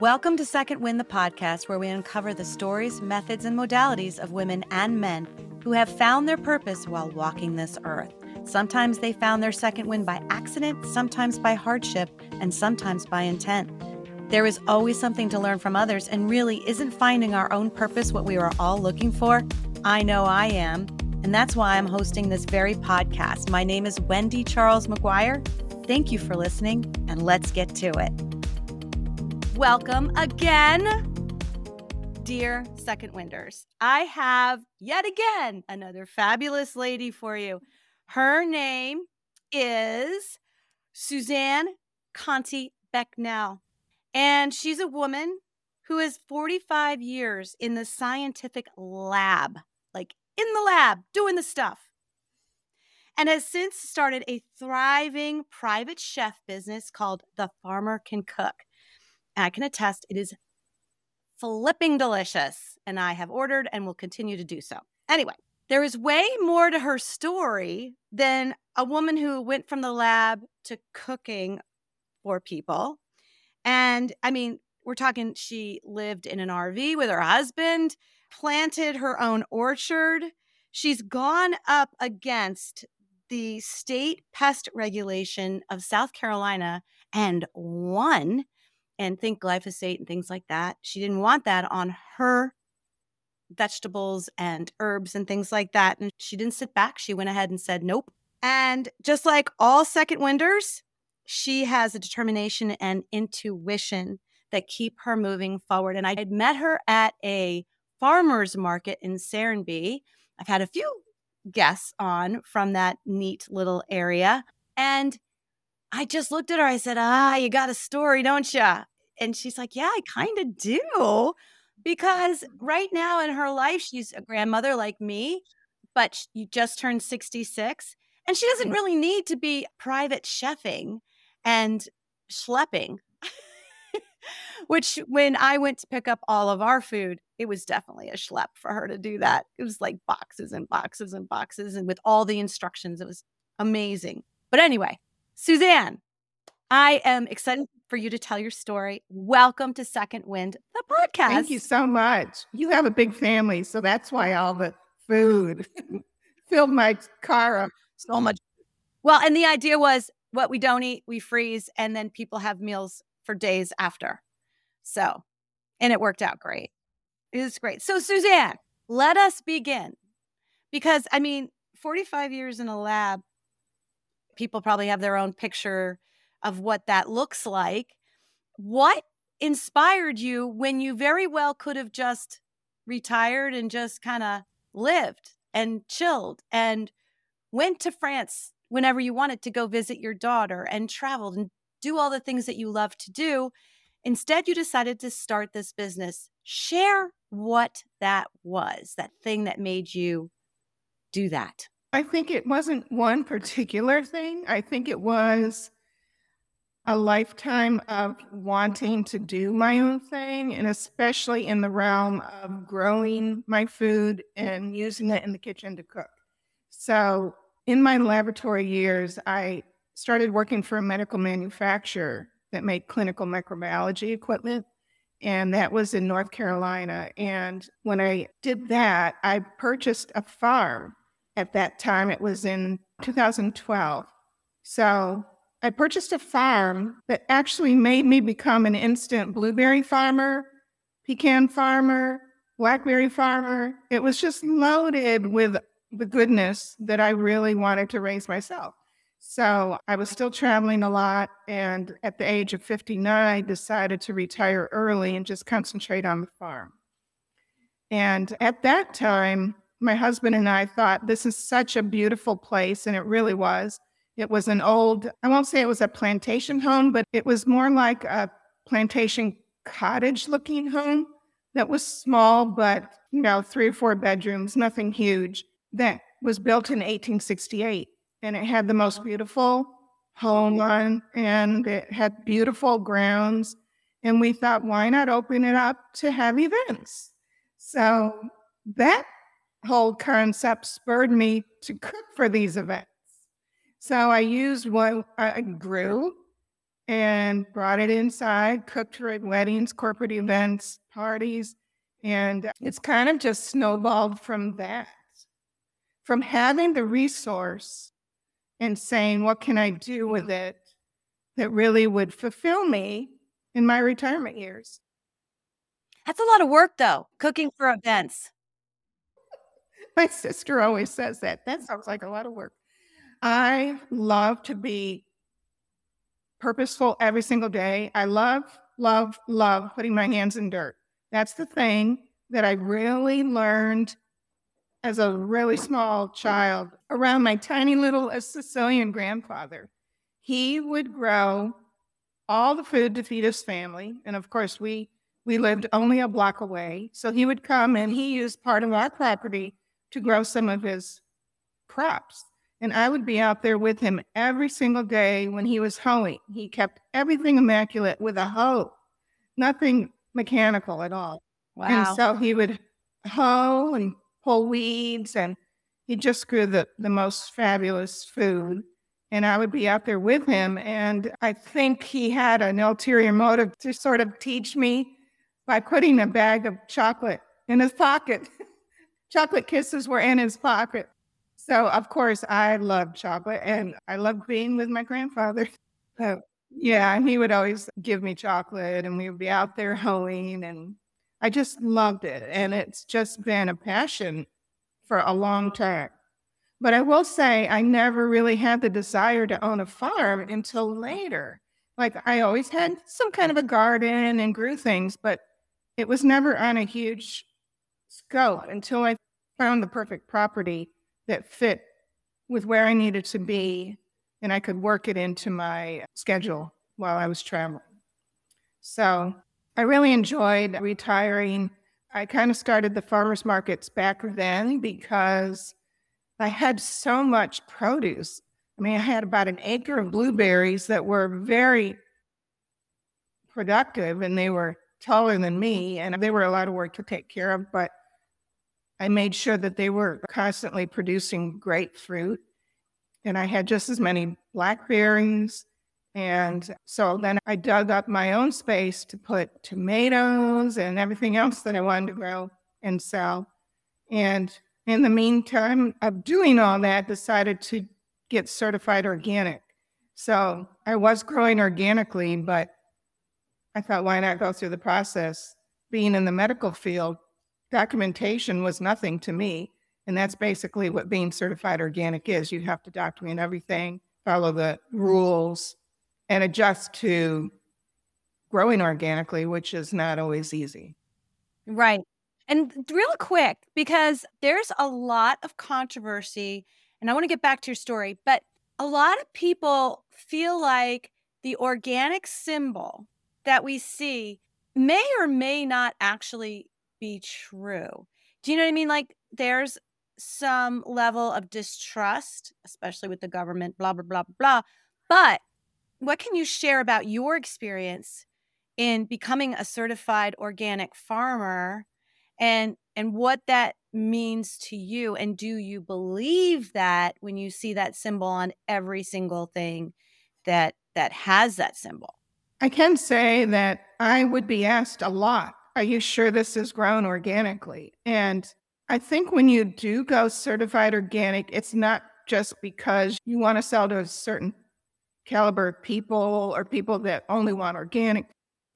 Welcome to Second Wind, the podcast where we uncover the stories, methods, and modalities of women and men who have found their purpose while walking this earth. Sometimes they found their second wind by accident, sometimes by hardship, and sometimes by intent. There is always something to learn from others, and really, isn't finding our own purpose what we are all looking for? I know I am, and that's why I'm hosting this very podcast. My name is Wendy Charles McGuire. Thank you for listening, and let's get to it. Welcome again, dear Second Winders. I have yet again another fabulous lady for you. Her name is Suzanne Conti Becknell, and she's a woman who is 45 years in the scientific lab, like in the lab, doing the stuff, and has since started a thriving private chef business called The Farmer Can Cook. And I can attest it is flipping delicious. And I have ordered and will continue to do so. Anyway, there is way more to her story than a woman who went from the lab to cooking for people. And I mean, we're talking, she lived in an RV with her husband, planted her own orchard. She's gone up against the state pest regulation of South Carolina and won and think glyphosate and things like that. She didn't want that on her vegetables and herbs and things like that. And she didn't sit back. She went ahead and said, nope. And just like all second winders, she has a determination and intuition that keep her moving forward. And I had met her at a farmer's market in Serenbe. I've had a few guests on from that neat little area. And I just looked at her. I said, Ah, you got a story, don't you? And she's like, Yeah, I kind of do. Because mm. right now in her life, she's a grandmother like me, but she just turned 66. And she doesn't mm. really need to be private chefing and schlepping. Which, when I went to pick up all of our food, it was definitely a schlep for her to do that. It was like boxes and boxes and boxes, and with all the instructions, it was amazing. But anyway, Suzanne, I am excited for you to tell your story. Welcome to Second Wind, the podcast. Thank you so much. You have a big family, so that's why all the food filled my car up so much. Well, and the idea was what we don't eat, we freeze, and then people have meals for days after. So, and it worked out great. It was great. So, Suzanne, let us begin because I mean, 45 years in a lab, people probably have their own picture of what that looks like. What inspired you when you very well could have just retired and just kind of lived and chilled and went to France whenever you wanted to go visit your daughter and traveled and do all the things that you love to do. Instead, you decided to start this business. Share what that was, that thing that made you do that. I think it wasn't one particular thing. I think it was a lifetime of wanting to do my own thing, and especially in the realm of growing my food and using it in the kitchen to cook. So, in my laboratory years, I started working for a medical manufacturer that made clinical microbiology equipment, and that was in North Carolina. And when I did that, I purchased a farm. At that time, it was in 2012. So I purchased a farm that actually made me become an instant blueberry farmer, pecan farmer, blackberry farmer. It was just loaded with the goodness that I really wanted to raise myself. So I was still traveling a lot. And at the age of 59, I decided to retire early and just concentrate on the farm. And at that time, my husband and I thought this is such a beautiful place, and it really was. It was an old, I won't say it was a plantation home, but it was more like a plantation cottage looking home that was small, but, you know, three or four bedrooms, nothing huge, that was built in 1868. And it had the most beautiful home on, and it had beautiful grounds. And we thought, why not open it up to have events? So that whole concept spurred me to cook for these events. So I used what I grew and brought it inside, cooked for weddings, corporate events, parties. And it's kind of just snowballed from that. From having the resource and saying, what can I do with it that really would fulfill me in my retirement years? That's a lot of work, though, cooking for events. My sister always says that. That sounds like a lot of work. I love to be purposeful every single day. I love, love, love putting my hands in dirt. That's the thing that I really learned as a really small child around my tiny little Sicilian grandfather. He would grow all the food to feed his family. And of course, we, we lived only a block away. So he would come and he used part of our property to grow some of his crops. And I would be out there with him every single day when he was hoeing. He kept everything immaculate with a hoe, nothing mechanical at all. Wow. And so he would hoe and pull weeds, and he just grew the, the most fabulous food. And I would be out there with him. And I think he had an ulterior motive to sort of teach me by putting a bag of chocolate in his pocket. chocolate kisses were in his pocket. So, of course, I love chocolate and I love being with my grandfather. So, yeah, he would always give me chocolate and we would be out there hoeing and I just loved it. And it's just been a passion for a long time. But I will say, I never really had the desire to own a farm until later. Like, I always had some kind of a garden and grew things, but it was never on a huge scope until I found the perfect property that fit with where I needed to be and I could work it into my schedule while I was traveling. So I really enjoyed retiring. I kind of started the farmers markets back then because I had so much produce. I mean, I had about an acre of blueberries that were very productive and they were taller than me and they were a lot of work to take care of, but I made sure that they were constantly producing great fruit. And I had just as many blackberries. And so then I dug up my own space to put tomatoes and everything else that I wanted to grow and sell. And in the meantime of doing all that, decided to get certified organic. So I was growing organically, but I thought, why not go through the process? Being in the medical field, documentation was nothing to me. And that's basically what being certified organic is. You have to document everything, follow the rules, and adjust to growing organically, which is not always easy. Right. And real quick, because there's a lot of controversy, and I want to get back to your story, but a lot of people feel like the organic symbol that we see may or may not actually be true. Do you know what I mean? Like there's some level of distrust, especially with the government, blah, blah, blah, blah. But what can you share about your experience in becoming a certified organic farmer and and what that means to you and do you believe that when you see that symbol on every single thing that that has that symbol i can say that i would be asked a lot are you sure this is grown organically? And I think when you do go certified organic, it's not just because you want to sell to a certain caliber of people or people that only want organic.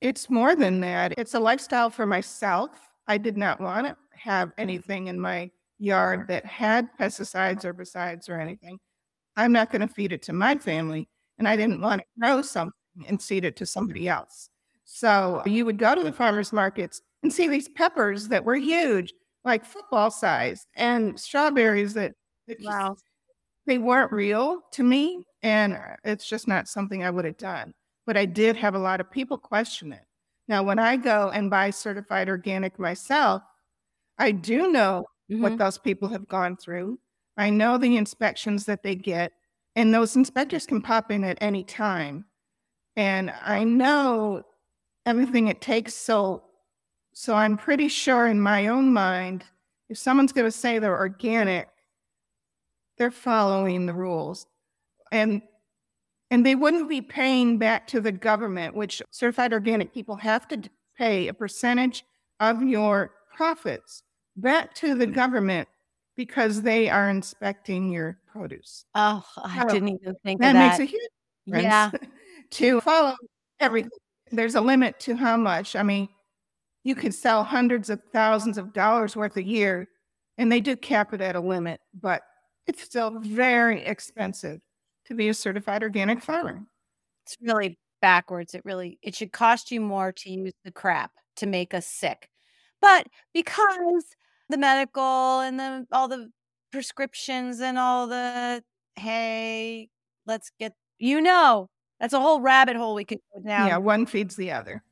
It's more than that. It's a lifestyle for myself. I did not want to have mm-hmm. anything in my yard that had pesticides, herbicides, or anything. I'm not going to feed it to my family. And I didn't want to grow something and feed it to somebody else. So you would go to the farmers markets and see these peppers that were huge, like football size, and strawberries that, that wow. Just, they weren't real to me. And it's just not something I would have done. But I did have a lot of people question it. Now, when I go and buy certified organic myself, I do know mm-hmm. what those people have gone through. I know the inspections that they get, and those inspectors can pop in at any time. And I know everything it takes. So, so I'm pretty sure in my own mind, if someone's going to say they're organic, they're following the rules. And And they wouldn't be paying back to the government, which certified organic people have to pay a percentage of your profits back to the mm. government because they are inspecting your produce. Oh, I So, didn't even think That of makes a huge Yeah. to follow everything. There's a limit to how much. I mean, you can sell hundreds of thousands of dollars worth a year, and they do cap it at a limit, but it's still very expensive to be a certified organic farmer. It's really backwards. It really it should cost you more to use the crap to make us sick. But because the medical and the all the prescriptions and all the hey, let's get you know, that's a whole rabbit hole we could go down. Yeah, one feeds the other.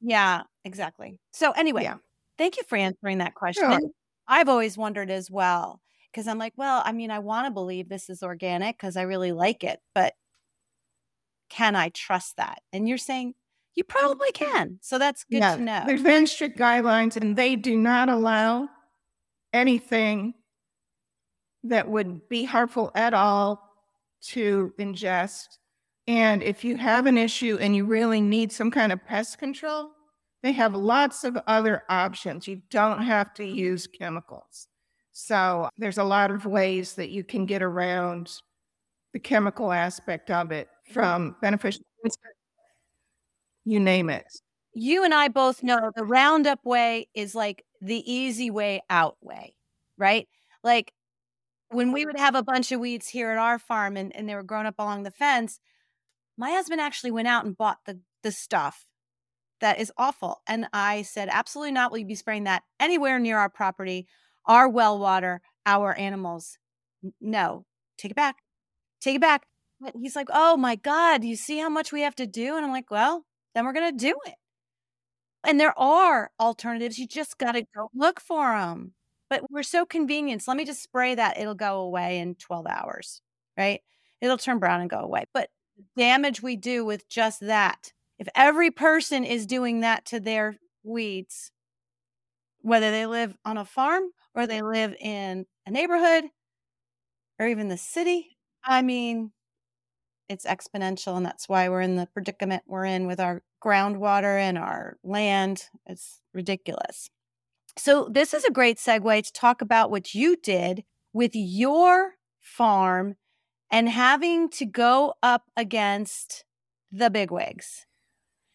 Yeah, exactly. So anyway, Yeah. thank you for answering that question. Sure. I've always wondered as well because I'm like, well, I mean, I want to believe this is organic because I really like it, but can I trust that? And you're saying you probably can. So that's good Yeah, to know. There's very strict guidelines, and they do not allow anything that would be harmful at all to ingest. And if you have an issue and you really need some kind of pest control, they have lots of other options. You don't have to use chemicals. So there's a lot of ways that you can get around the chemical aspect of it from beneficial, you name it. you and I both know the roundup way is like the easy way out way, right? Like when we would have a bunch of weeds here at our farm and, and they were growing up along the fence, my husband actually went out and bought the the stuff that is awful. And I said, absolutely not will you be spraying that anywhere near our property, our well water, our animals. No, take it back. Take it back. But he's like, oh my God, you see how much we have to do? And I'm like, well, then we're going to do it. And there are alternatives. You just got to go look for them. But we're so convenient. So let me just spray that. It'll go away in 12 hours, right? It'll turn brown and go away. But damage we do with just that, if every person is doing that to their weeds, whether they live on a farm or they live in a neighborhood or even the city, I mean, it's exponential. And that's why we're in the predicament we're in with our groundwater and our land. It's ridiculous. So, this is a great segue to talk about what you did with your farm and having to go up against the bigwigs.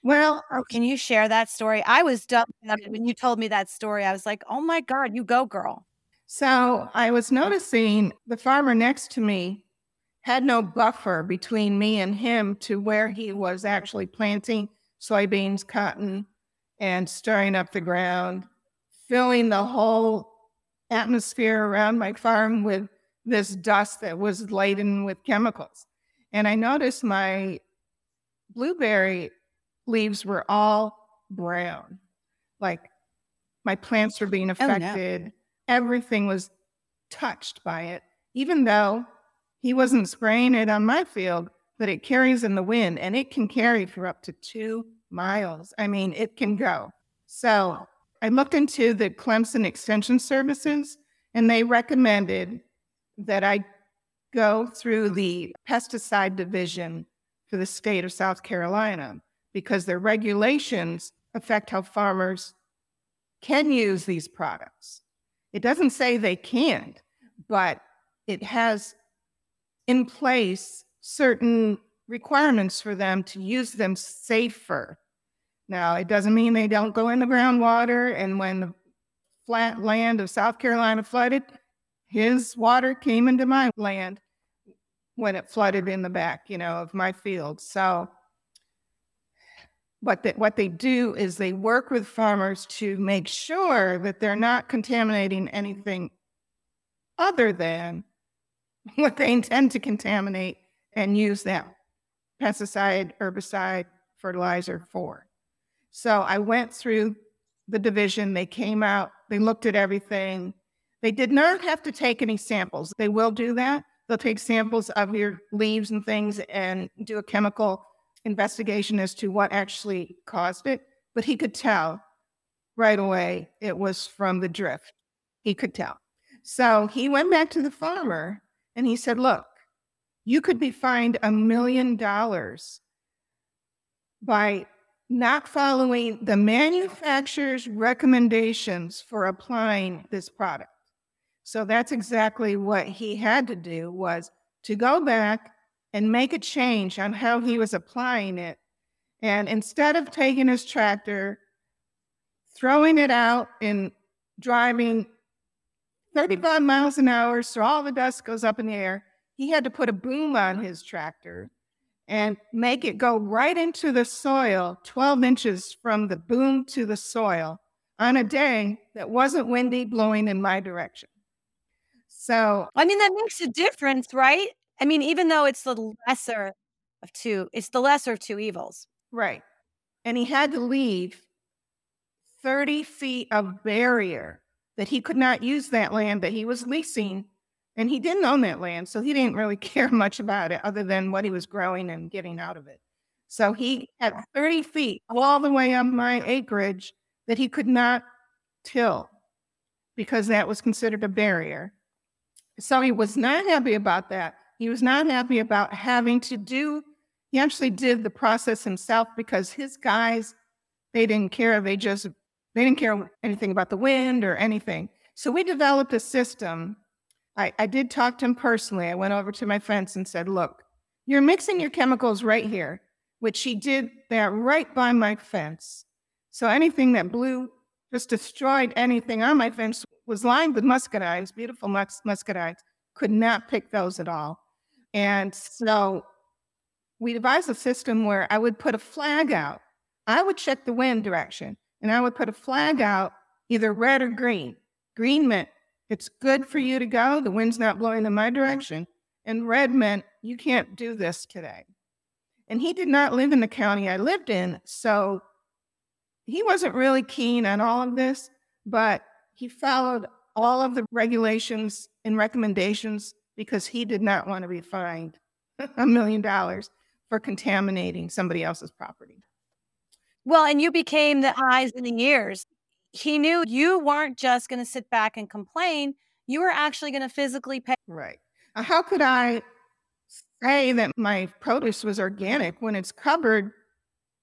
Well, Can you share that story? I was dumbfounded when you told me that story. I was like, oh my God, you go, girl. So I was noticing the farmer next to me had no buffer between me and him to where he was actually planting soybeans, cotton, and stirring up the ground, filling the whole atmosphere around my farm with this dust that was laden with chemicals. And I noticed my blueberry leaves were all brown, like my plants were being oh, no. affected. Everything was touched by it, even though he wasn't spraying it on my field, but it carries in the wind and it can carry for up to two miles. I mean, it can go. So I looked into the Clemson Extension Services and they recommended that I go through the pesticide division for the state of South Carolina because their regulations affect how farmers can use these products. It doesn't say they can't, but it has in place certain requirements for them to use them safer. Now, it doesn't mean they don't go in the groundwater. And when the flat land of South Carolina flooded, his water came into my land when it flooded in the back, you know, of my field. So, what they, what they do is they work with farmers to make sure that they're not contaminating anything other than what they intend to contaminate and use that pesticide, herbicide, fertilizer for. So I went through the division. They came out, they looked at everything. They did not have to take any samples. They will do that. They'll take samples of your leaves and things and do a chemical investigation as to what actually caused it. But he could tell right away it was from the drift. He could tell. So he went back to the farmer and he said, Look, you could be fined a million dollars by not following the manufacturer's recommendations for applying this product. So that's exactly what he had to do was to go back and make a change on how he was applying it. And instead of taking his tractor, throwing it out and driving 35 miles an hour so all the dust goes up in the air, he had to put a boom on his tractor and make it go right into the soil, 12 inches from the boom to the soil on a day that wasn't windy blowing in my direction. So, I mean, that makes a difference, right? I mean, even though it's the lesser of two, it's the lesser of two evils. Right. And he had to leave 30 feet of barrier that he could not use that land that he was leasing and he didn't own that land, so he didn't really care much about it other than what he was growing and getting out of it. So he had 30 feet all the way up my acreage that he could not till because that was considered a barrier. So he was not happy about that. He was not happy about having to do, he actually did the process himself because his guys, they didn't care. They just, they didn't care anything about the wind or anything. So we developed a system I, I did talk to him personally. I went over to my fence and said, Look, you're mixing your chemicals right here, which he did that right by my fence. So anything that blew just destroyed anything on my fence was lined with muscadines, beautiful mus- muscadites, could not pick those at all. And so we devised a system where I would put a flag out. I would check the wind direction and I would put a flag out, either red or green. Green meant it's good for you to go. The wind's not blowing in my direction. And red meant you can't do this today. And he did not live in the county I lived in. So he wasn't really keen on all of this, but he followed all of the regulations and recommendations because he did not want to be fined a million dollars for contaminating somebody else's property. Well, and you became the eyes and the ears he knew you weren't just going to sit back and complain. You were actually going to physically pay. Right. How could I say that my produce was organic when it's covered,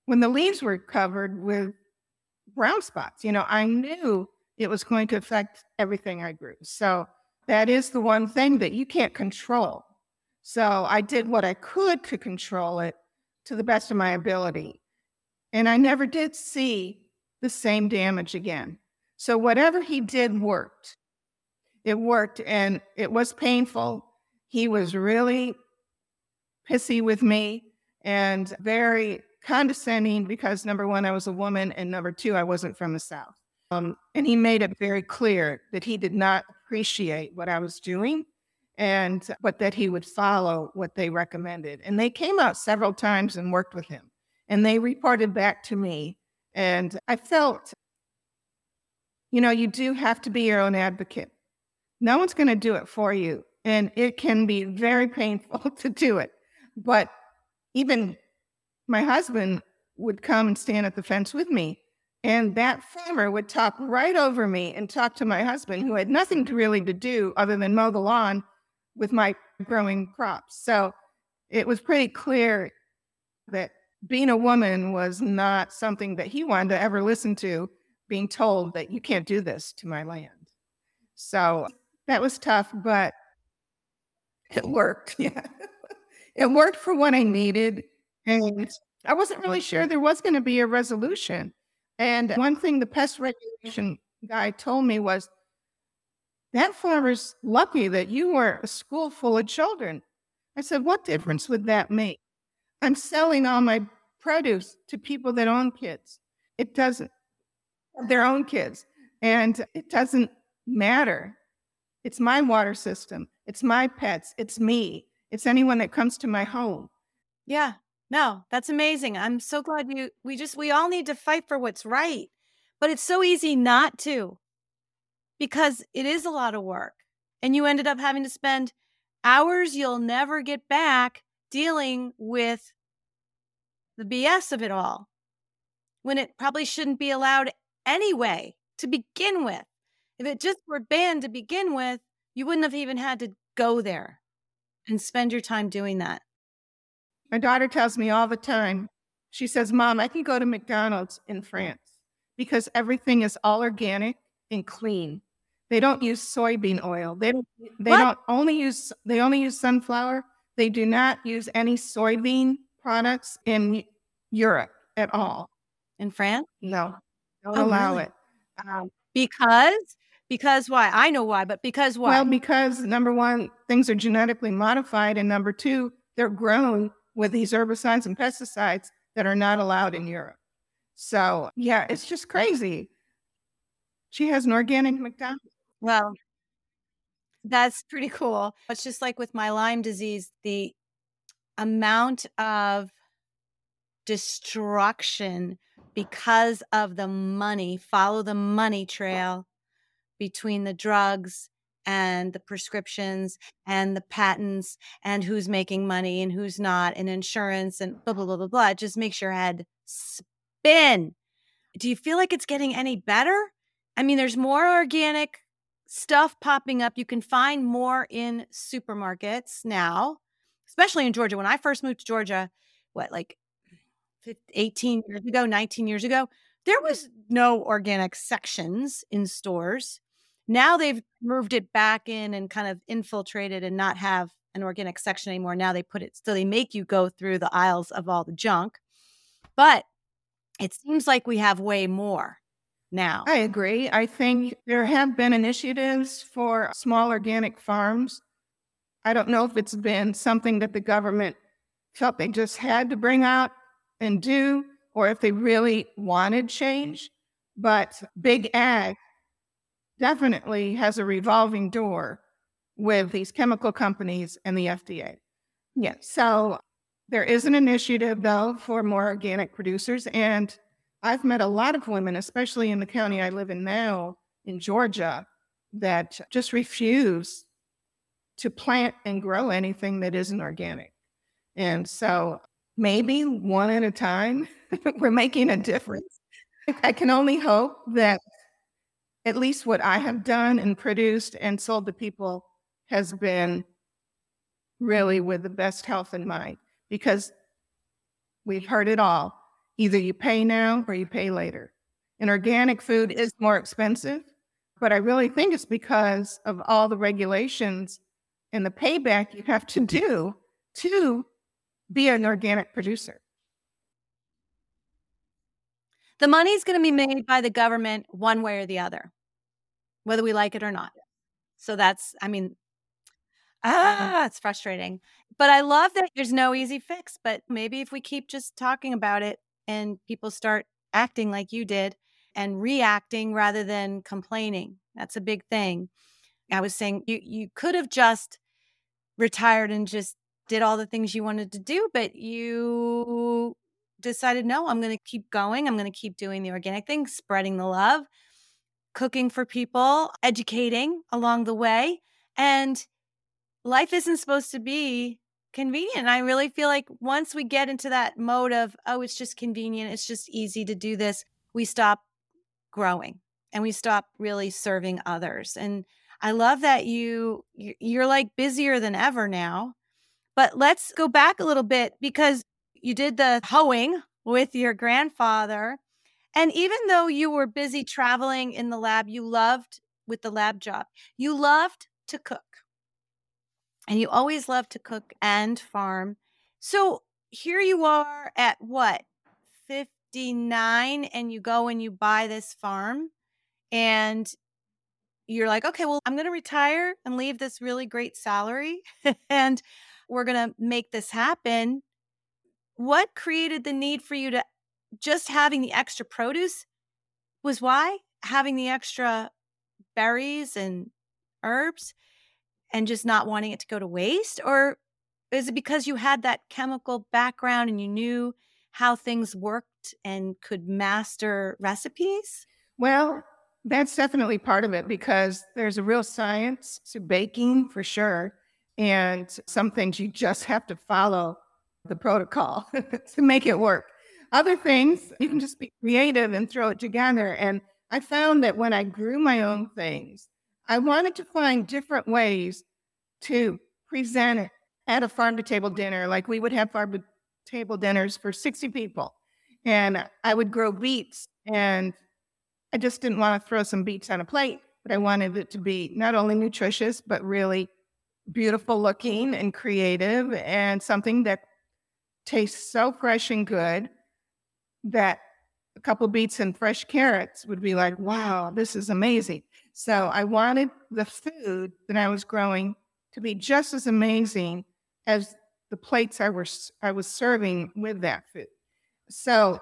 when the leaves were covered with brown spots? You know, I knew it was going to affect everything I grew. So that is the one thing that you can't control. So I did what I could to control it to the best of my ability. And I never did see the same damage again. So whatever he did worked. It worked and it was painful. He was really pissy with me and very condescending because number one, I was a woman, and number two, I wasn't from the South. Um, and he made it very clear that he did not appreciate what I was doing and but that he would follow what they recommended. And they came out several times and worked with him. And they reported back to me and I felt, you know, you do have to be your own advocate. No one's going to do it for you. And it can be very painful to do it. But even my husband would come and stand at the fence with me. And that farmer would talk right over me and talk to my husband, who had nothing to really to do other than mow the lawn with my growing crops. So it was pretty clear that being a woman was not something that he wanted to ever listen to, being told that you can't do this to my land. So that was tough, but it worked. Yeah. it worked for what I needed. And I wasn't really sure there was going to be a resolution. And one thing the pest regulation guy told me was that farmer's lucky that you were a school full of children. I said, What difference would that make? I'm selling all my produce to people that own kids. It doesn't, their own kids. And it doesn't matter. It's my water system. It's my pets. It's me. It's anyone that comes to my home. Yeah. No, that's amazing. I'm so glad you, we just, we all need to fight for what's right. But it's so easy not to because it is a lot of work. And you ended up having to spend hours you'll never get back dealing with the BS of it all when it probably shouldn't be allowed anyway to begin with. If it just were banned to begin with, you wouldn't have even had to go there. and spend your time doing that? My daughter tells me all the time, she says, Mom, I can go to McDonald's in France because everything is all organic and clean. They don't use soybean oil. They don't they What? don't only use they only use sunflower. They do not use any soybean products in Europe at all. In France? No. Don't Oh, allow really? it. Um, Because? Because why? I know why, but because why? Well, because number one, things are genetically modified, and number two, they're grown with these herbicides and pesticides that are not allowed in Europe. So, yeah, it's just crazy. She has an organic McDonald's. Well, that's pretty cool. It's just like with my Lyme disease, the amount of destruction because of the money, follow the money trail between the drugs and the prescriptions and the patents and who's making money and who's not and insurance and blah, blah, blah, blah, blah. It just makes your head spin. Do you feel like it's getting any better? I mean, there's more organic stuff popping up. You can find more in supermarkets now, especially in Georgia. When I first moved to Georgia, what, like 18 years ago, 19 years ago, there was no organic sections in stores. Now they've moved it back in and kind of infiltrated and not have an organic section anymore. Now they put it, so they make you go through the aisles of all the junk. But it seems like we have way more now. I agree. I think there have been initiatives for small organic farms. I don't know if it's been something that the government felt they just had to bring out and do, or if they really wanted change. But Big Ag definitely has a revolving door with these chemical companies and the FDA. Yeah. So there is an initiative, though, for more organic producers. And I've met a lot of women, especially in the county I live in now, in Georgia, that just refuse to plant and grow anything that isn't organic. And so maybe one at a time, we're making a difference. I can only hope that at least what I have done and produced and sold to people has been really with the best health in mind because we've heard it all. Either you pay now or you pay later. And organic food is more expensive, but I really think it's because of all the regulations and the payback you have to do to be an organic producer. The money's going to be made by the government one way or the other, whether we like it or not. So that's, I mean, ah, it's frustrating. But I love that there's no easy fix. But maybe if we keep just talking about it and people start acting like you did and reacting rather than complaining, that's a big thing. I was saying you you could have just retired and just did all the things you wanted to do, but you decided no, I'm going to keep going. I'm going to keep doing the organic thing, spreading the love, cooking for people, educating along the way. And life isn't supposed to be convenient. I really feel like once we get into that mode of, oh, it's just convenient, it's just easy to do this, we stop growing and we stop really serving others. And I love that you you're like busier than ever now. But let's go back a little bit because you did the hoeing with your grandfather. And even though you were busy traveling in the lab, you loved with the lab job, you loved to cook. And you always loved to cook and farm. So here you are at what, 59, and you go and you buy this farm. And you're like, okay, well, I'm going to retire and leave this really great salary and we're going to make this happen. What created the need for you to just having the extra produce was why having the extra berries and herbs and just not wanting it to go to waste? Or is it because you had that chemical background and you knew how things worked and could master recipes? Well, that's definitely part of it because there's a real science to baking for sure. And some things you just have to follow the protocol to make it work. Other things, you can mm-hmm. just be creative and throw it together. And I found that when I grew my own things, I wanted to find different ways to present it at a farm to table dinner. Like we would have farm to table dinners for 60 people. And I would grow beets and I just didn't want to throw some beets on a plate, but I wanted it to be not only nutritious, but really beautiful looking and creative and something that tastes so fresh and good that a couple beets and fresh carrots would be like, wow, this is amazing. So I wanted the food that I was growing to be just as amazing as the plates I was I was serving with that food. So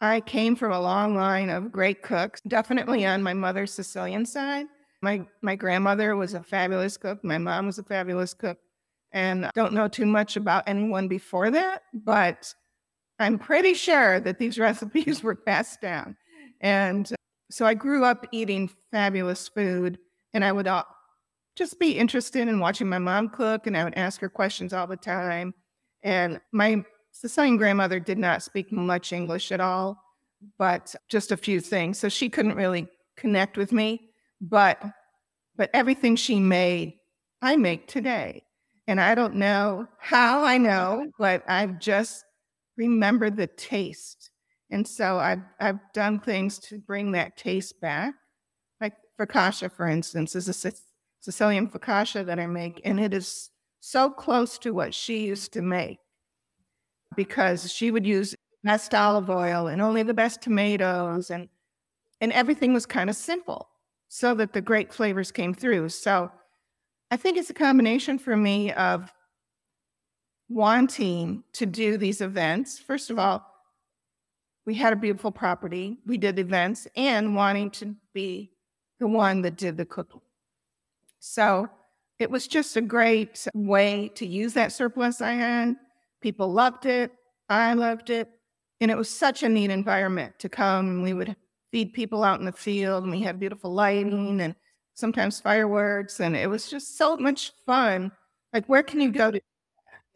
I came from a long line of great cooks, definitely on my mother's Sicilian side. My my grandmother was a fabulous cook. My mom was a fabulous cook. And I don't know too much about anyone before that, but I'm pretty sure that these recipes were passed down. And uh, so I grew up eating fabulous food, and I would just be interested in watching my mom cook, and I would ask her questions all the time. And my Sicilian grandmother did not speak much English at all, but just a few things. So she couldn't really connect with me. But but everything she made, I make today. And I don't know how I know, but I've just remembered the taste. And so I've I've done things to bring that taste back. Like focaccia, for instance, is a Sicilian focaccia that I make, and it is so close to what she used to make because she would use best olive oil and only the best tomatoes and and everything was kind of simple so that the great flavors came through. So I think it's a combination for me of wanting to do these events. First of all, we had a beautiful property, we did events, and wanting to be the one that did the cooking. So it was just a great way to use that surplus I had People loved it. I loved it. And it was such a neat environment to come. We would feed people out in the field and we had beautiful lighting and sometimes fireworks. And it was just so much fun. Like, where can you go to,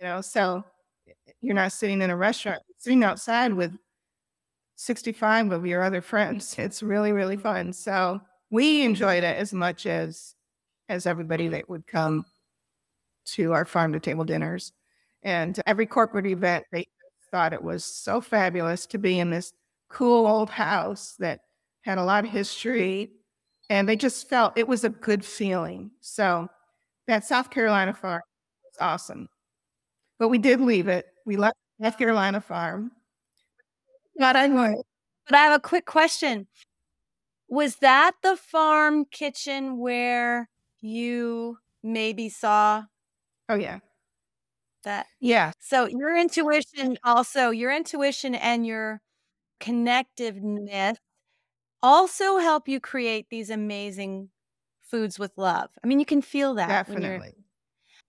you know? So you're not sitting in a restaurant, sitting outside with 65 of your other friends. It's really, really fun. So we enjoyed it as much as as everybody that would come to our farm to table dinners. And every corporate event, they thought it was so fabulous to be in this cool old house that had a lot of history. And they just felt it was a good feeling. So that South Carolina farm was awesome. But we did leave it. We left South Carolina farm. Not anyway. But I have a quick question. Was that the farm kitchen where you maybe saw? Oh, yeah that yeah so your intuition also your intuition and your connectiveness also help you create these amazing foods with love i mean you can feel that definitely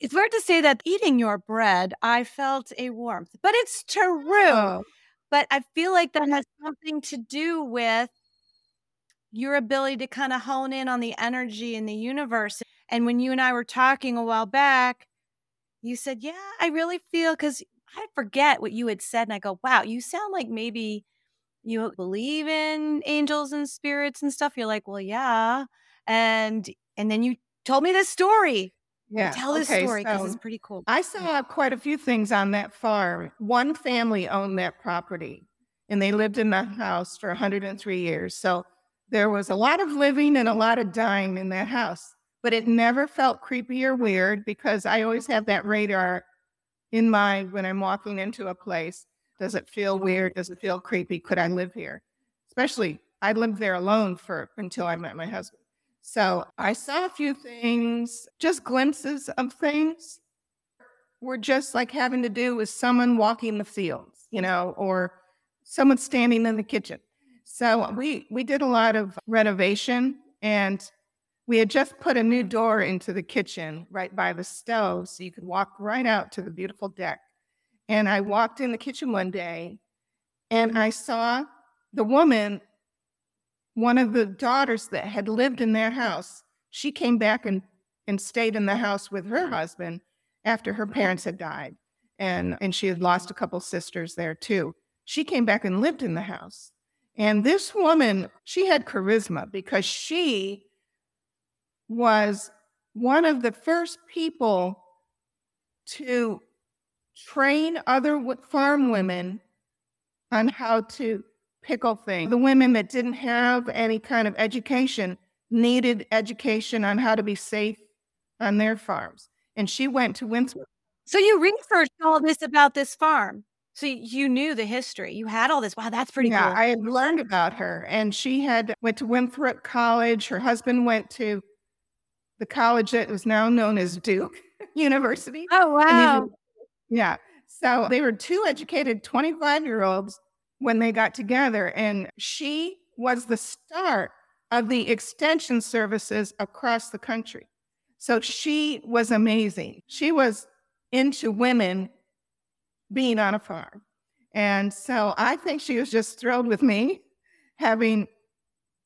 it's weird to say that eating your bread i felt a warmth but it's true oh. but i feel like that has something to do with your ability to kind of hone in on the energy in the universe and when you and i were talking a while back you said, Yeah, I really feel because I forget what you had said. And I go, Wow, you sound like maybe you believe in angels and spirits and stuff. You're like, Well, yeah. And and then you told me this story. Yeah. Tell this okay, story because so it's pretty cool. I saw quite a few things on that farm. One family owned that property and they lived in that house for 103 years. So there was a lot of living and a lot of dying in that house but it never felt creepy or weird because I always have that radar in mind when I'm walking into a place. Does it feel weird? Does it feel creepy? Could I live here? Especially, I lived there alone for until I met my husband. So I saw a few things, just glimpses of things. Were just like having to do with someone walking the fields, you know, or someone standing in the kitchen. So we we did a lot of renovation and we had just put a new door into the kitchen right by the stove so you could walk right out to the beautiful deck. And I walked in the kitchen one day and I saw the woman, one of the daughters that had lived in their house. She came back and, and stayed in the house with her husband after her parents had died. And, and she had lost a couple sisters there too. She came back and lived in the house. And this woman, she had charisma because she was one of the first people to train other farm women on how to pickle thing. The women that didn't have any kind of education needed education on how to be safe on their farms. And she went to Winthrop. So you researched all this about this farm. So you knew the history. You had all this. Wow, that's pretty cool. yeah, cool. I had learned about her, and she had went to Winthrop College. Her husband went to the college that was now known as Duke University. oh wow. yeah. So they were two educated 25 year olds when they got together, and she was the start of the extension services across the country. So she was amazing. She was into women being on a farm. And so I think she was just thrilled with me having,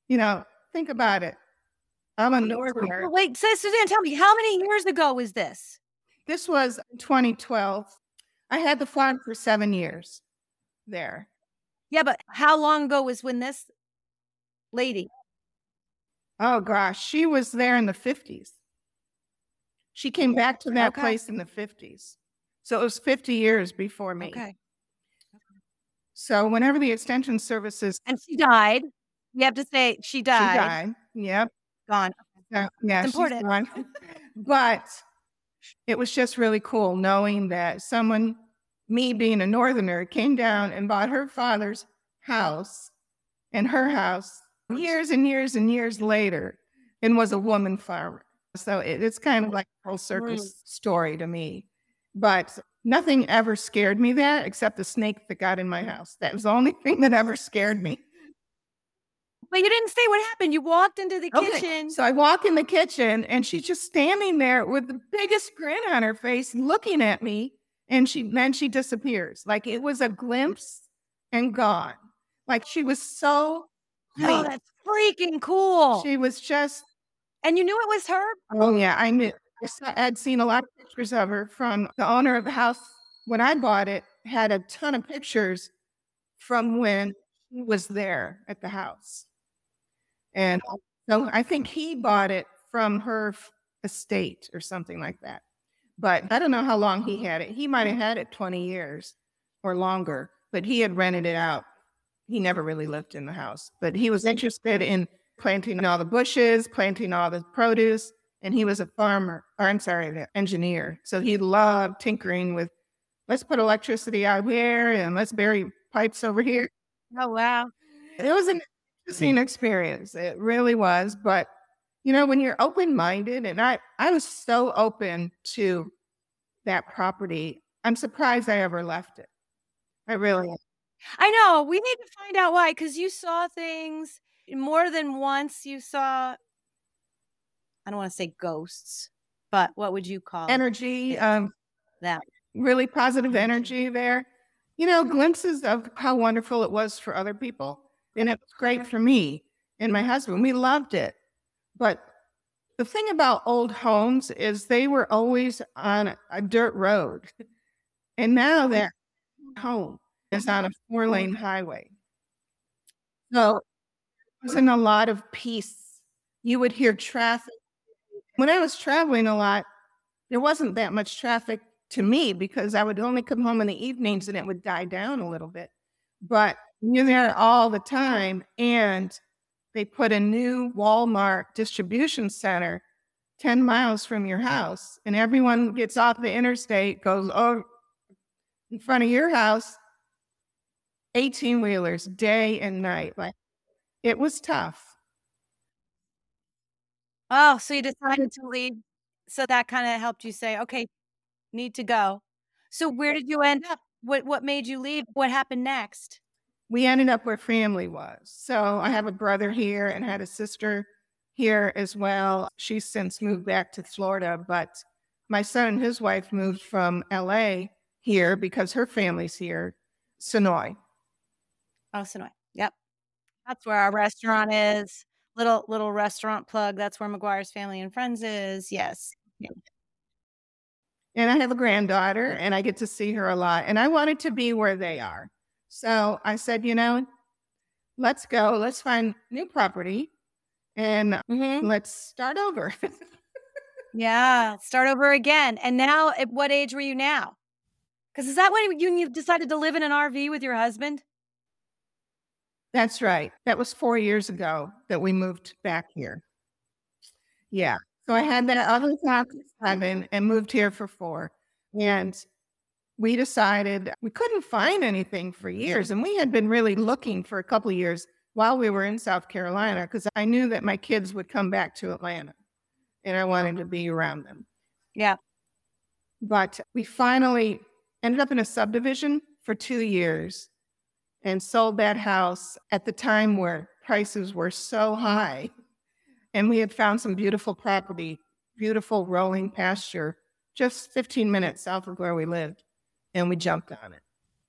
you know, think about it. I'm a northerner. Wait, so Suzanne, tell me, how many years ago was this? This was 2012. I had the farm for seven years there. Yeah, but how long ago was when this lady? Oh gosh, she was there in the 50s. She came back to that Okay. place in the 50s. So it was 50 years before me. Okay. So whenever the extension services And she died. You have to say she she died. died. Yep. Gone. So, yeah, It's she's important. gone. but it was just really cool knowing that someone, me being a northerner, came down and bought her father's house and her house years and years and years later and was a woman farmer. So it, it's kind of like a whole circle Mm. story to me. But nothing ever scared me that except the snake that got in my house. That was the only thing that ever scared me. But you didn't say what happened. You walked into the Okay, kitchen. So I walk in the kitchen and she's just standing there with the biggest grin on her face, looking at me. And she then she disappears. Like it was a glimpse and gone. Like she was so oh, that's freaking cool. She was just, and you knew it was her? oh yeah, I knew. I I'd seen a lot of pictures of her from the owner of the house when I bought it. Had a ton of pictures from when she was there at the house, and so I think he bought it from her estate or something like that. But I don't know how long he had it. He might have had it twenty years or longer, but he had rented it out. He never really lived in the house, but he was interested in planting all the bushes, planting all the produce, and he was a farmer, or I'm sorry, an engineer. So he loved tinkering with, let's put electricity out here and let's bury pipes over here. Oh, wow. It was an interesting experience. It really was. But, you know, when you're open minded, and I, I was so open to that property, I'm surprised I ever left it. I really am. I know. We need to find out why because you saw things more than once. You saw, I don't want to say ghosts, but what would you call energy, um, that? really positive energy there. You know, glimpses of how wonderful it was for other people. And it was great for me and my husband. We loved it. But the thing about old homes is they were always on a dirt road. And now their home is on a four lane highway. So there wasn't a lot of peace. You would hear traffic. When I was traveling a lot, there wasn't that much traffic to me because I would only come home in the evenings and it would die down a little bit. But you're there all the time, and they put a new Walmart distribution center 10 miles from your house, and everyone gets off the interstate, goes oh, in front of your house, 18 wheelers day and night. Like it was tough. Oh, so you decided to leave. So that kind of helped you say, okay, need to go. So where did you end up? What what made you leave? What happened next? We ended up where family was. So I have a brother here and had a sister here as well. She's since moved back to Florida, but my son and his wife moved from LA here because her family's here, Senoia. Oh, Senoia. Yep. That's where our restaurant is. Little little restaurant plug. That's where McGuire's family and friends is. Yes. And I have a granddaughter and I get to see her a lot. And I wanted to be where they are. So I said, you know, let's go, let's find new property and Mhm. let's start over. Yeah, start over again. And now, at what age were you now? Because is that when you, decided to live in an RV with your husband? That's right. That was four years ago that we moved back here. Yeah. So I had that other for seven and moved here for four. And we decided we couldn't find anything for years. And we had been really looking for a couple of years while we were in South Carolina because I knew that my kids would come back to Atlanta and I wanted to be around them. Yeah. But we finally ended up in a subdivision for two years and sold that house at the time where prices were so high. And we had found some beautiful property, beautiful rolling pasture, just 15 minutes south of where we lived. And we jumped on it.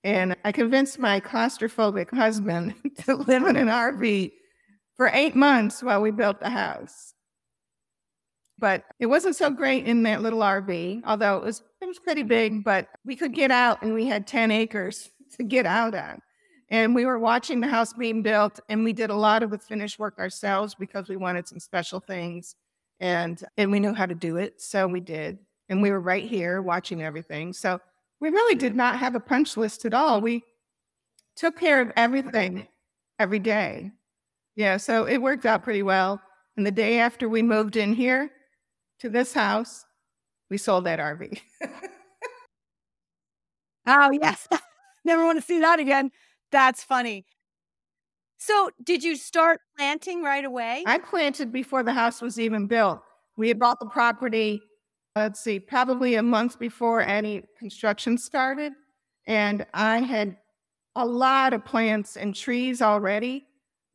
And I convinced my claustrophobic husband to live in an RV for eight months while we built the house. But it wasn't so great in that little RV, although it was it was pretty big, but we could get out and we had 10 acres to get out on. And we were watching the house being built, and we did a lot of the finish work ourselves because we wanted some special things. And and we knew how to do it. So we did. And we were right here watching everything. So we really did not have a punch list at all. We took care of everything every day. Yeah, so it worked out pretty well. And the day after we moved in here to this house, we sold that RV. oh, yes. Never want to see that again. That's funny. So, did you start planting right away? I planted before the house was even built. We had bought the property let's see, probably a month before any construction started. And I had a lot of plants and trees already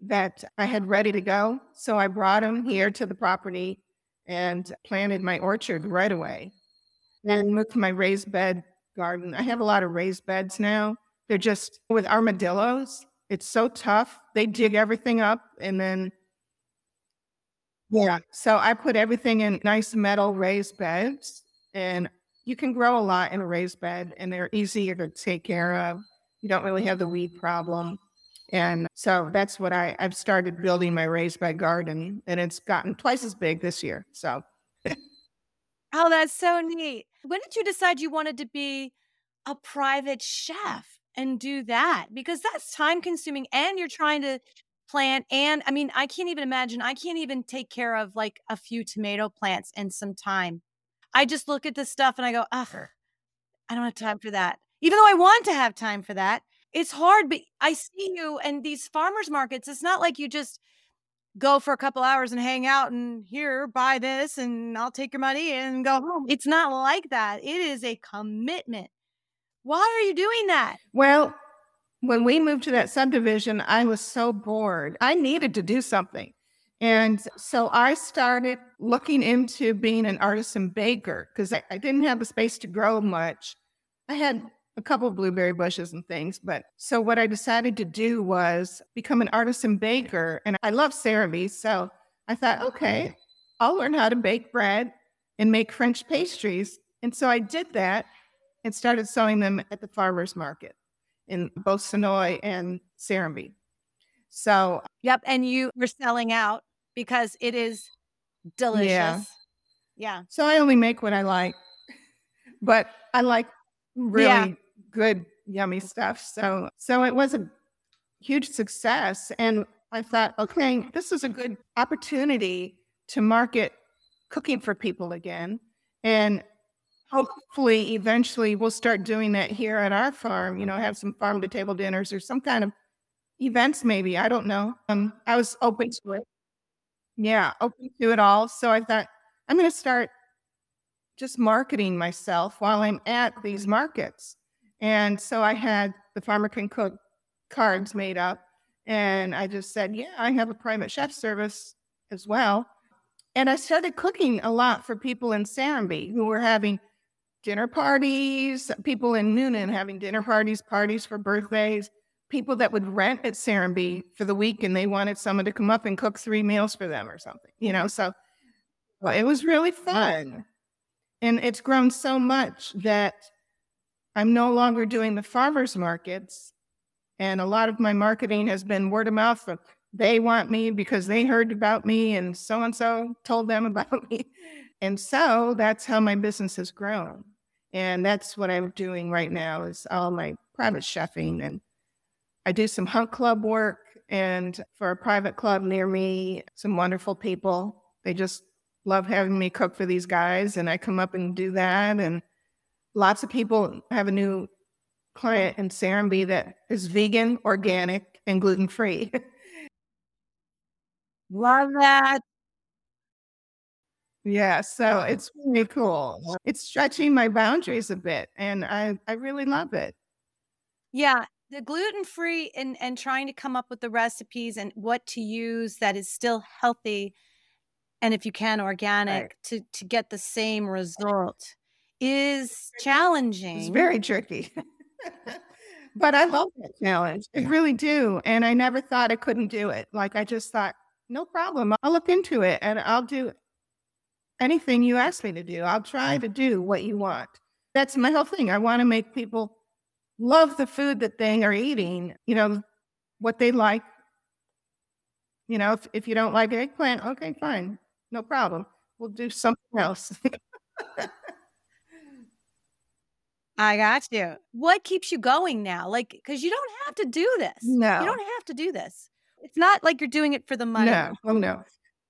that I had ready to go. So I brought them here to the property and planted my orchard right away. Then moved to my raised bed garden. I have a lot of raised beds now. They're just with armadillos. It's so tough. They dig everything up and then yeah. So I put everything in nice metal raised beds, and you can grow a lot in a raised bed, and they're easier to take care of. You don't really have the weed problem. And so that's what I, I've started building my raised bed garden, and it's gotten twice as big this year. So, oh, that's so neat. When did you decide you wanted to be a private chef and do that? Because that's time consuming, and you're trying to plant and I mean, I can't even imagine. I can't even take care of like a few tomato plants in some time. I just look at this stuff and I go, ugh, I don't have time for that. Even though I want to have time for that, it's hard. But I see you and these farmers markets. It's not like you just go for a couple hours and hang out and here, buy this, and I'll take your money and go home. It's not like that. It is a commitment. Why are you doing that? Well, when we moved to that subdivision, I was so bored. I needed to do something. And so I started looking into being an artisan baker because I, I, didn't have the space to grow much. I had a couple of blueberry bushes and things. But so what I decided to do was become an artisan baker. And I love Serenbe. So I thought, okay, I'll learn how to bake bread and make French pastries. And so I did that and started selling them at the farmer's market in both Senoia and Serenbe. So, yep. And you were selling out because it is delicious. Yeah. yeah. So I only make what I like, but I like really yeah. good, yummy stuff. So, so it was a huge success. And I thought, okay, this is a good opportunity to market cooking for people again. And hopefully eventually we'll start doing that here at our farm you know have some farm to table dinners or some kind of events maybe i don't know. Um i was open to it. Yeah open to it all. So i thought i'm going to start just marketing myself while i'm at these markets. And so i had the farmer can cook cards made up and i just said yeah i have a private chef service as well. And i started cooking a lot for people in Serenbe who were having dinner parties, people in Newnan having dinner parties, parties for birthdays, people that would rent at Serenbe for the week and they wanted someone to come up and cook three meals for them or something, you know? So well, it was really fun. And it's grown so much that I'm no longer doing the farmers markets. And a lot of my marketing has been word of mouth. They want me because they heard about me and so and so told them about me. And so that's how my business has grown. And that's what I'm doing right now is all my private chefing and I do some hunt club work and for a private club near me, some wonderful people. They just love having me cook for these guys and I come up and do that and lots of people have a new client in Serenbe that is vegan, organic, and gluten free. Love that. Yeah, so it's really cool. It's stretching my boundaries a bit, and I I really love it. Yeah, the gluten free and and trying to come up with the recipes and what to use that is still healthy, and if you can organic Right. to to get the same result is challenging. It's very tricky. But I love that challenge. I really do. And I never thought I couldn't do it. Like I just thought, no problem. I'll look into it and I'll do anything you ask me to do. I'll try to do what you want. That's my whole thing. I want to make people love the food that they are eating, you know, what they like. You know, if, if you don't like eggplant, okay, fine. No problem. We'll do something else. I got you. What keeps you going now? Like, because you don't have to do this. No, you don't have to do this. It's not like you're doing it for the money. no, oh no,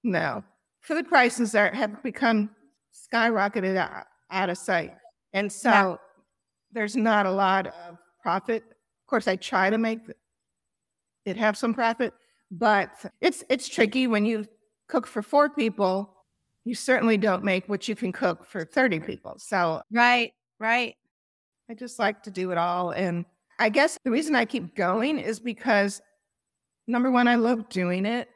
no. Food prices are have become skyrocketed out, out of sight. And Yeah. so there's not a lot of profit. Of course, I try to make it have some profit, but it's it's tricky when you cook for four people. You certainly don't make what you can cook for 30 people. So Right, right. I just like to do it all. And I guess the reason I keep going is because number one, I love doing it.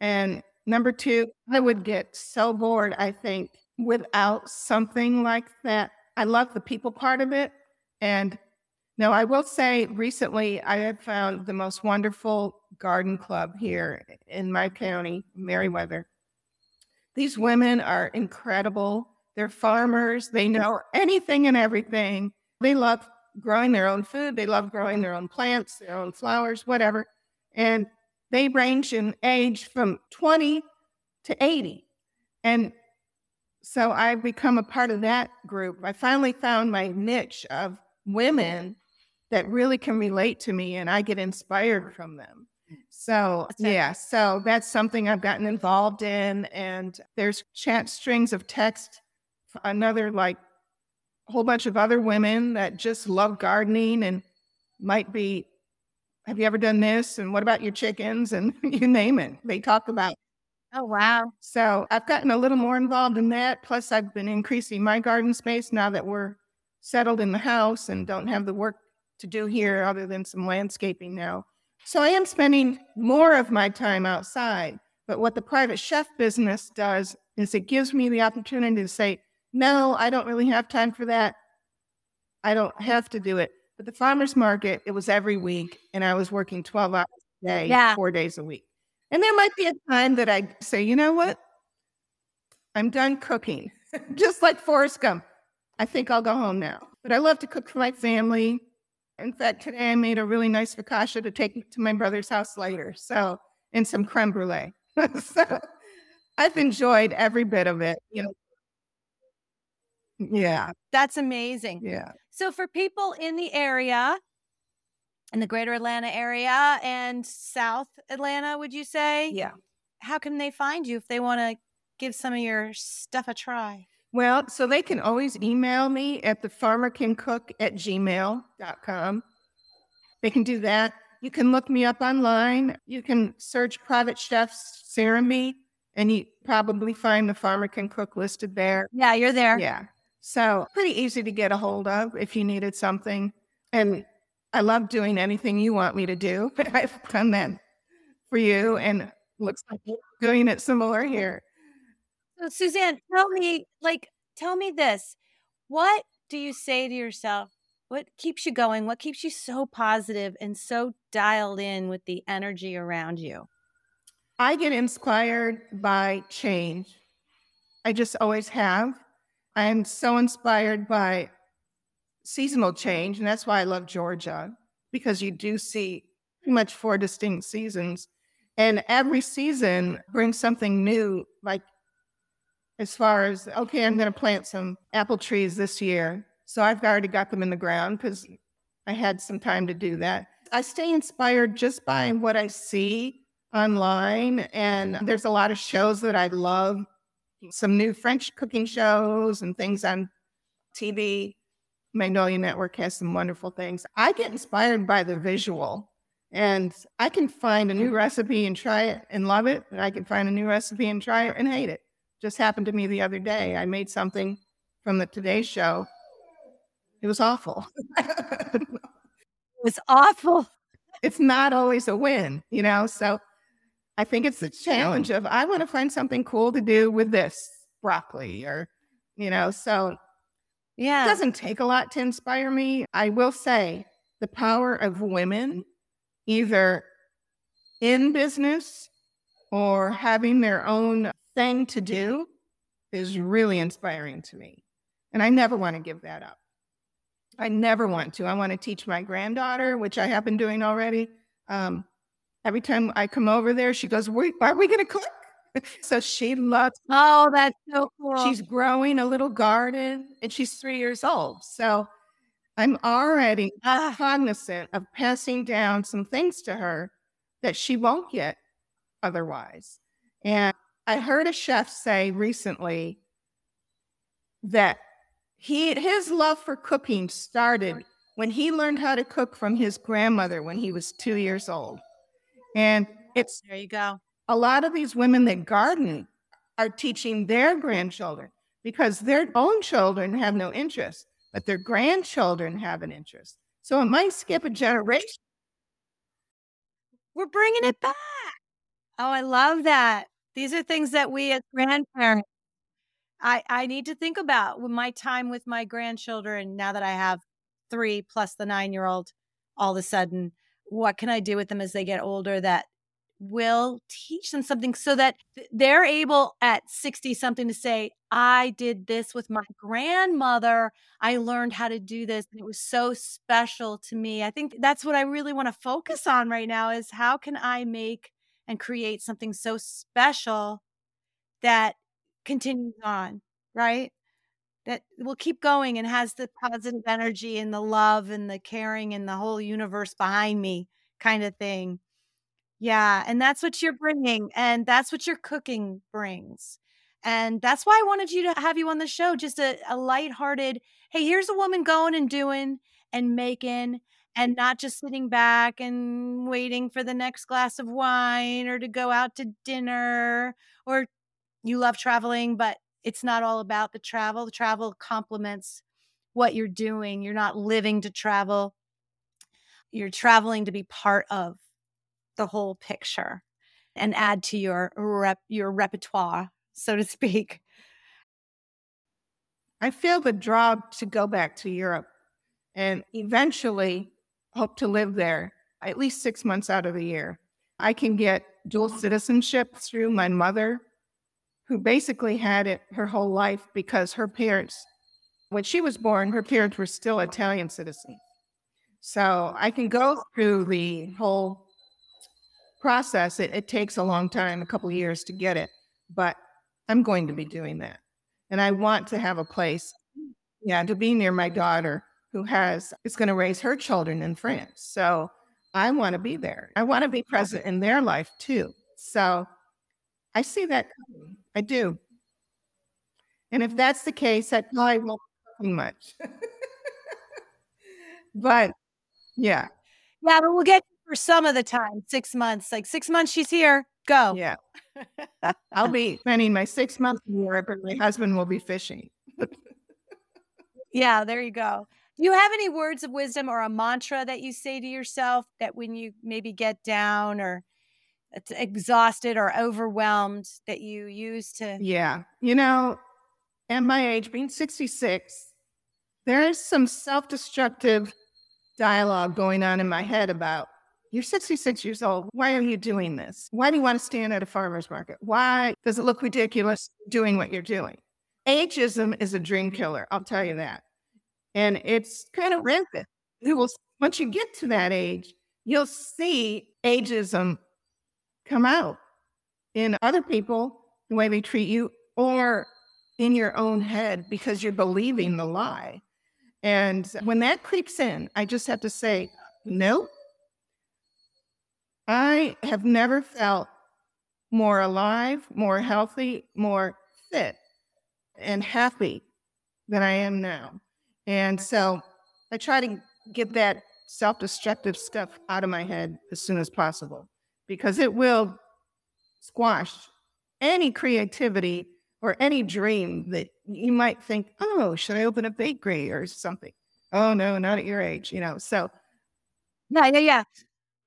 And number two, I would get so bored, I think, without something like that. I love the people part of it. And no, I will say recently I have found the most wonderful garden club here in my county, Meriwether. These women are incredible. They're farmers. They know anything and everything. They love growing their own food. They love growing their own plants, their own flowers, whatever. And they range in age from 20 to 80. And so I've become a part of that group. I finally found my niche of women that really can relate to me and I get inspired from them. So, yeah, so that's something I've gotten involved in. And there's chat strings of text, another like a whole bunch of other women that just love gardening and might be, have you ever done this? And what about your chickens? And you name it. They talk about. Oh, wow. So I've gotten a little more involved in that. Plus, I've been increasing my garden space now that we're settled in the house and don't have the work to do here other than some landscaping now. So I am spending more of my time outside. But what the private chef business does is it gives me the opportunity to say, no, I don't really have time for that. I don't have to do it. But the farmer's market, it was every week, and I was working 12 hours a day, Yeah. four days a week. And there might be a time that I say, you know what? I'm done cooking, just like Forrest Gump. I think I'll go home now. But I love to cook for my family. In fact, today I made a really nice focaccia to take to my brother's house later. So, and some creme brulee. so I've enjoyed every bit of it. You know, yeah, That's amazing. yeah. So, for people in the area, in the greater Atlanta area and South Atlanta, would you say? Yeah. How can they find you if they want to give some of your stuff a try? Well, so they can always email me at the farmercancook at gmail.com. They can do that. You can look me up online. You can search private chefs Serenbe, and you probably find the Farmer Can Cook listed there. Yeah, you're there. Yeah. So pretty easy to get a hold of if you needed something. And I love doing anything you want me to do. I've done that for you and looks like you're doing it similar here. So, Suzanne, tell me, like, tell me this. What do you say to yourself? What keeps you going? What keeps you so positive and so dialed in with the energy around you? I get inspired by change. I just always have. I am so inspired by seasonal change, and that's why I love Georgia because you do see pretty much four distinct seasons, and every season brings something new. Like as far as, okay, I'm going to plant some apple trees this year. So I've already got them in the ground because I had some time to do that. I stay inspired just by what I see online. And there's a lot of shows that I love, some new French cooking shows and things on TV. Magnolia Network has some wonderful things. I get inspired by the visual. And I can find a new recipe and try it and love it. And I can find a new recipe and try it and hate it. Just happened to me the other day. I made something from the Today Show. It was awful. it was awful. It's not always a win, you know? So I think it's the challenge of I want to find something cool to do with this broccoli or, you know, so yeah. It doesn't take a lot to inspire me. I will say the power of women, either in business or having their own thing to do, is really inspiring to me. And I never want to give that up. I never want to. I want to teach my granddaughter, which I have been doing already. Um, every time I come over there, she goes, Are we going to cook? so she loves. Oh, that's so cool. She's growing a little garden and she's three years old. So I'm already ah. cognizant of passing down some things to her that she won't get otherwise. And I heard a chef say recently that he his love for cooking started when he learned how to cook from his grandmother when he was two years old. And it's there you go a lot of these women that garden are teaching their grandchildren because their own children have no interest, but their grandchildren have an interest. So it might skip a generation. We're bringing it back. Oh, I love that. These are things that we as grandparents, I, I need to think about with my time with my grandchildren now that I have three plus the nine year old all of a sudden. What can I do with them as they get older that will teach them something so that they're able at 60 something to say, I did this with my grandmother. I learned how to do this. And it was so special to me. I think that's what I really want to focus on right now is how can I make and create something so special that continues on, right? That will keep going and has the positive energy and the love and the caring and the whole universe behind me kind of thing. Yeah, and that's what you're bringing, and that's what your cooking brings. And that's why I wanted you to have you on the show, just a, a lighthearted, hey, here's a woman going and doing and making and not just sitting back and waiting for the next glass of wine or to go out to dinner or you love traveling, but it's not all about the travel. The travel complements what you're doing. You're not living to travel. You're traveling to be part of the whole picture and add to your rep, your repertoire, so to speak. I feel the draw to go back to Europe and eventually hope to live there at least six months out of the year. I can get dual citizenship through my mother, who basically had it her whole life because her parents, when she was born, her parents were still Italian citizens. So I can go through the whole process, it, it takes a long time, a couple years to get it, but I'm going to be doing that. And I want to have a place, yeah, to be near my daughter who has, is going to raise her children in France. So I want to be there. I want to be present in their life too. So I see that coming. I do. And if mm-hmm. that's the case, that probably won't be much. but yeah. Yeah, but we'll get for some of the time, six months. Like six months, she's here. Go. Yeah. I'll be spending my six months in Europe, and my husband will be fishing. yeah, there you go. Do you have any words of wisdom or a mantra that you say to yourself that when you maybe get down or exhausted or overwhelmed that you use to? Yeah. You know, at my age, being 66, there is some self destructive dialogue going on in my head about you're 66 years old. Why are you doing this? Why do you want to stand at a farmer's market? Why does it look ridiculous doing what you're doing? Ageism is a dream killer, I'll tell you that. And it's kind of rampant. It will, once you get to that age, you'll see ageism come out in other people, the way they treat you, or in your own head because you're believing the lie. And when that creeps in, I just have to say, nope. I have never felt more alive, more healthy, more fit, and happy than I am now. And so I try to get that self destructive stuff out of my head as soon as possible because it will squash any creativity or any dream that you might think, oh, should I open a bakery or something? Oh, no, not at your age, you know. So, yeah, yeah, yeah.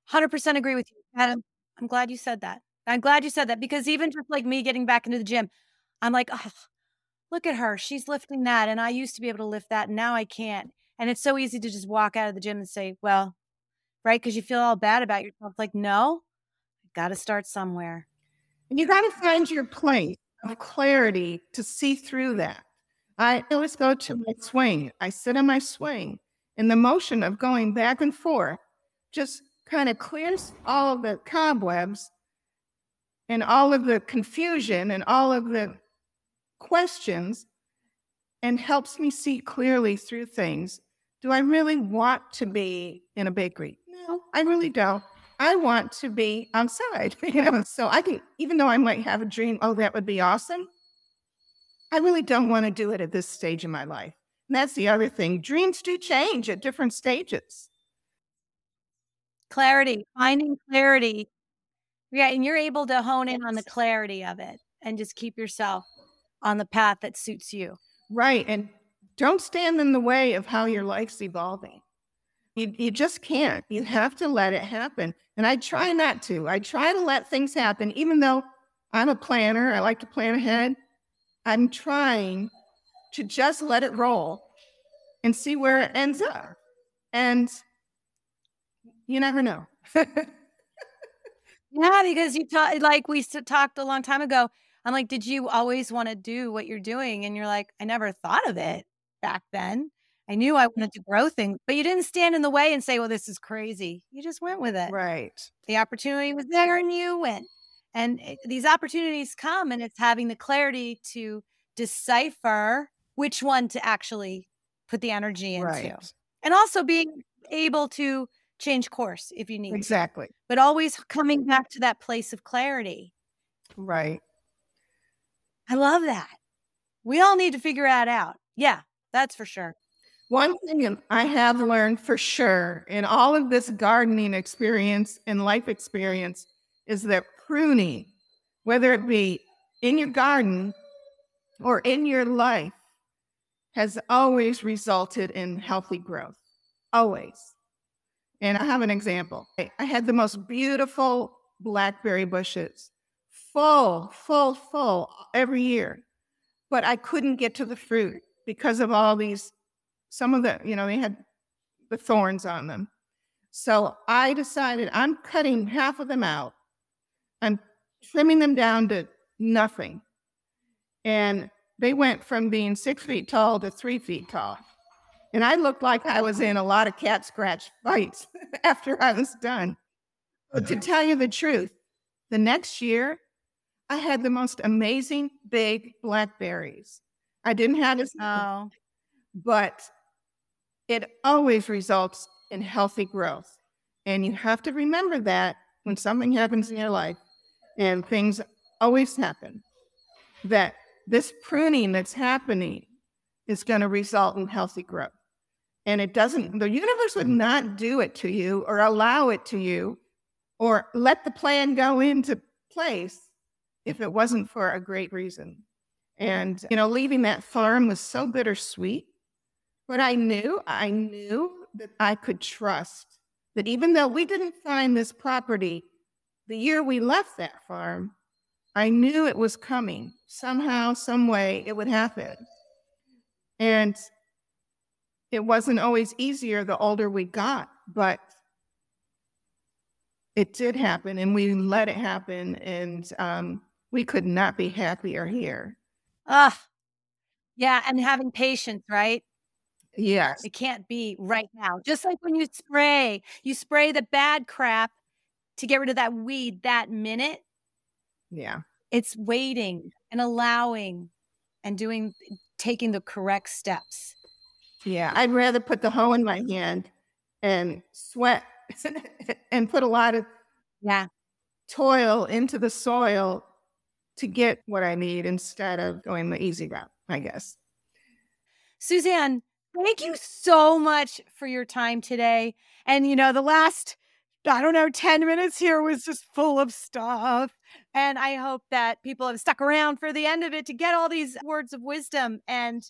100% agree with you. Adam, I'm glad you said that. I'm glad you said that because even just like me getting back into the gym, I'm like, oh, look at her. She's lifting that. And I used to be able to lift that. And now I can't. And it's so easy to just walk out of the gym and say, well, right? Because you feel all bad about yourself. Like, no, got to start somewhere. And you got to find your place of clarity to see through that. I always go to my swing. I sit on my swing, and the motion of going back and forth just kind of clears all of the cobwebs and all of the confusion and all of the questions and helps me see clearly through things. Do I really want to be in a bakery? No, I really don't. I want to be outside. You know, so I can, even though I might have a dream, oh, that would be awesome. I really don't want to do it at this stage in my life. And that's the other thing. Dreams do change at different stages. Clarity, finding clarity. Yeah, and you're able to hone in on the clarity of it and just keep yourself on the path that suits you. Right. And don't stand in the way of how your life's evolving. You, you just can't. You have to let it happen. And I try not to. I try to let things happen, even though I'm a planner. I like to plan ahead. I'm trying to just let it roll and see where it ends up. And you never know. yeah, because you talk like we talked a long time ago. I'm like, did you always want to do what you're doing? And you're like, I never thought of it back then. I knew I wanted to grow things, but you didn't stand in the way and say, well, this is crazy. You just went with it. Right. The opportunity was there and you went. And it, these opportunities come, and it's having the clarity to decipher which one to actually put the energy into. Right. And also being able to change course if you need exactly. To. But always coming back to that place of clarity. Right. I love that. We all need to figure that out. Yeah, that's for sure. One thing I have learned for sure in all of this gardening experience and life experience is that pruning, whether it be in your garden or in your life, has always resulted in healthy growth. Always. And I have an example. I had the most beautiful blackberry bushes, full, full, full every year, but I couldn't get to the fruit because of all these some of the, you know, they had the thorns on them. So I decided I'm cutting half of them out. I'm trimming them down to nothing. And they went from being six feet tall to three feet tall. And I looked like I was in a lot of cat scratch fights after I was done. But to tell you the truth, the next year, I had the most amazing big blackberries. I didn't have as oh. but it always results in healthy growth. And you have to remember that when something happens in your life, and things always happen, that this pruning that's happening is going to result in healthy growth. And it doesn't, the universe would not do it to you or allow it to you or let the plan go into place if it wasn't for a great reason. And, you know, leaving that farm was so bittersweet but I knew, I knew that I could trust that even though we didn't find this property the year we left that farm, I knew it was coming. Somehow, some way, it would happen. And it wasn't always easier the older we got, but it did happen and we let it happen. And um, we could not be happier here. Ah, yeah. And having patience, right? Yes. It can't be right now. Just like when you spray, you spray the bad crap to get rid of that weed that minute. Yeah. It's waiting and allowing and doing taking the correct steps. Yeah, I'd rather put the hoe in my hand and sweat and put a lot of yeah toil into the soil to get what I need instead of going the easy route, I guess. Suzanne, thank you so much for your time today. And you know, the last I don't know, 10 minutes here was just full of stuff. And I hope that people have stuck around for the end of it to get all these words of wisdom and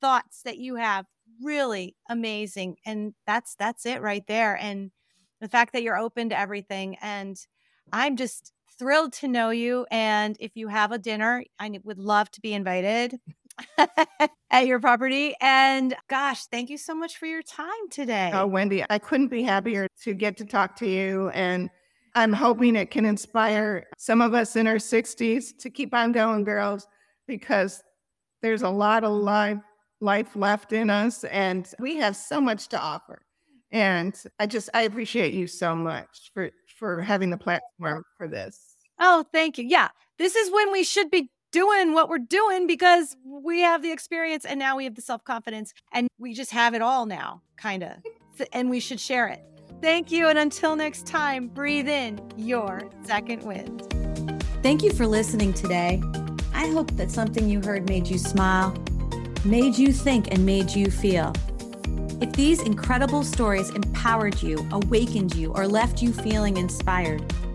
thoughts that you have. Really amazing. And that's that's it right there. And the fact that you're open to everything. And I'm just thrilled to know you. And if you have a dinner, I would love to be invited. at your property. And gosh, thank you so much for your time oh, today. Oh, Wendy, I couldn't be happier to get to talk to you. And I'm hoping it can inspire some of us in our 60s to keep on going, girls, because there's a lot of life, life left in us and we have so much to offer. And I just, I appreciate you so much for, for having the platform for this. Oh, thank you. Yeah. This is when we should be doing what we're doing because we have the experience and now we have the self confidence and we just have it all now, kind of. and we should share it. Thank you. And until next time, breathe in your second wind. Thank you for listening today. I hope that something you heard made you smile, made you think, and made you feel. If these incredible stories empowered you, awakened you, or left you feeling inspired,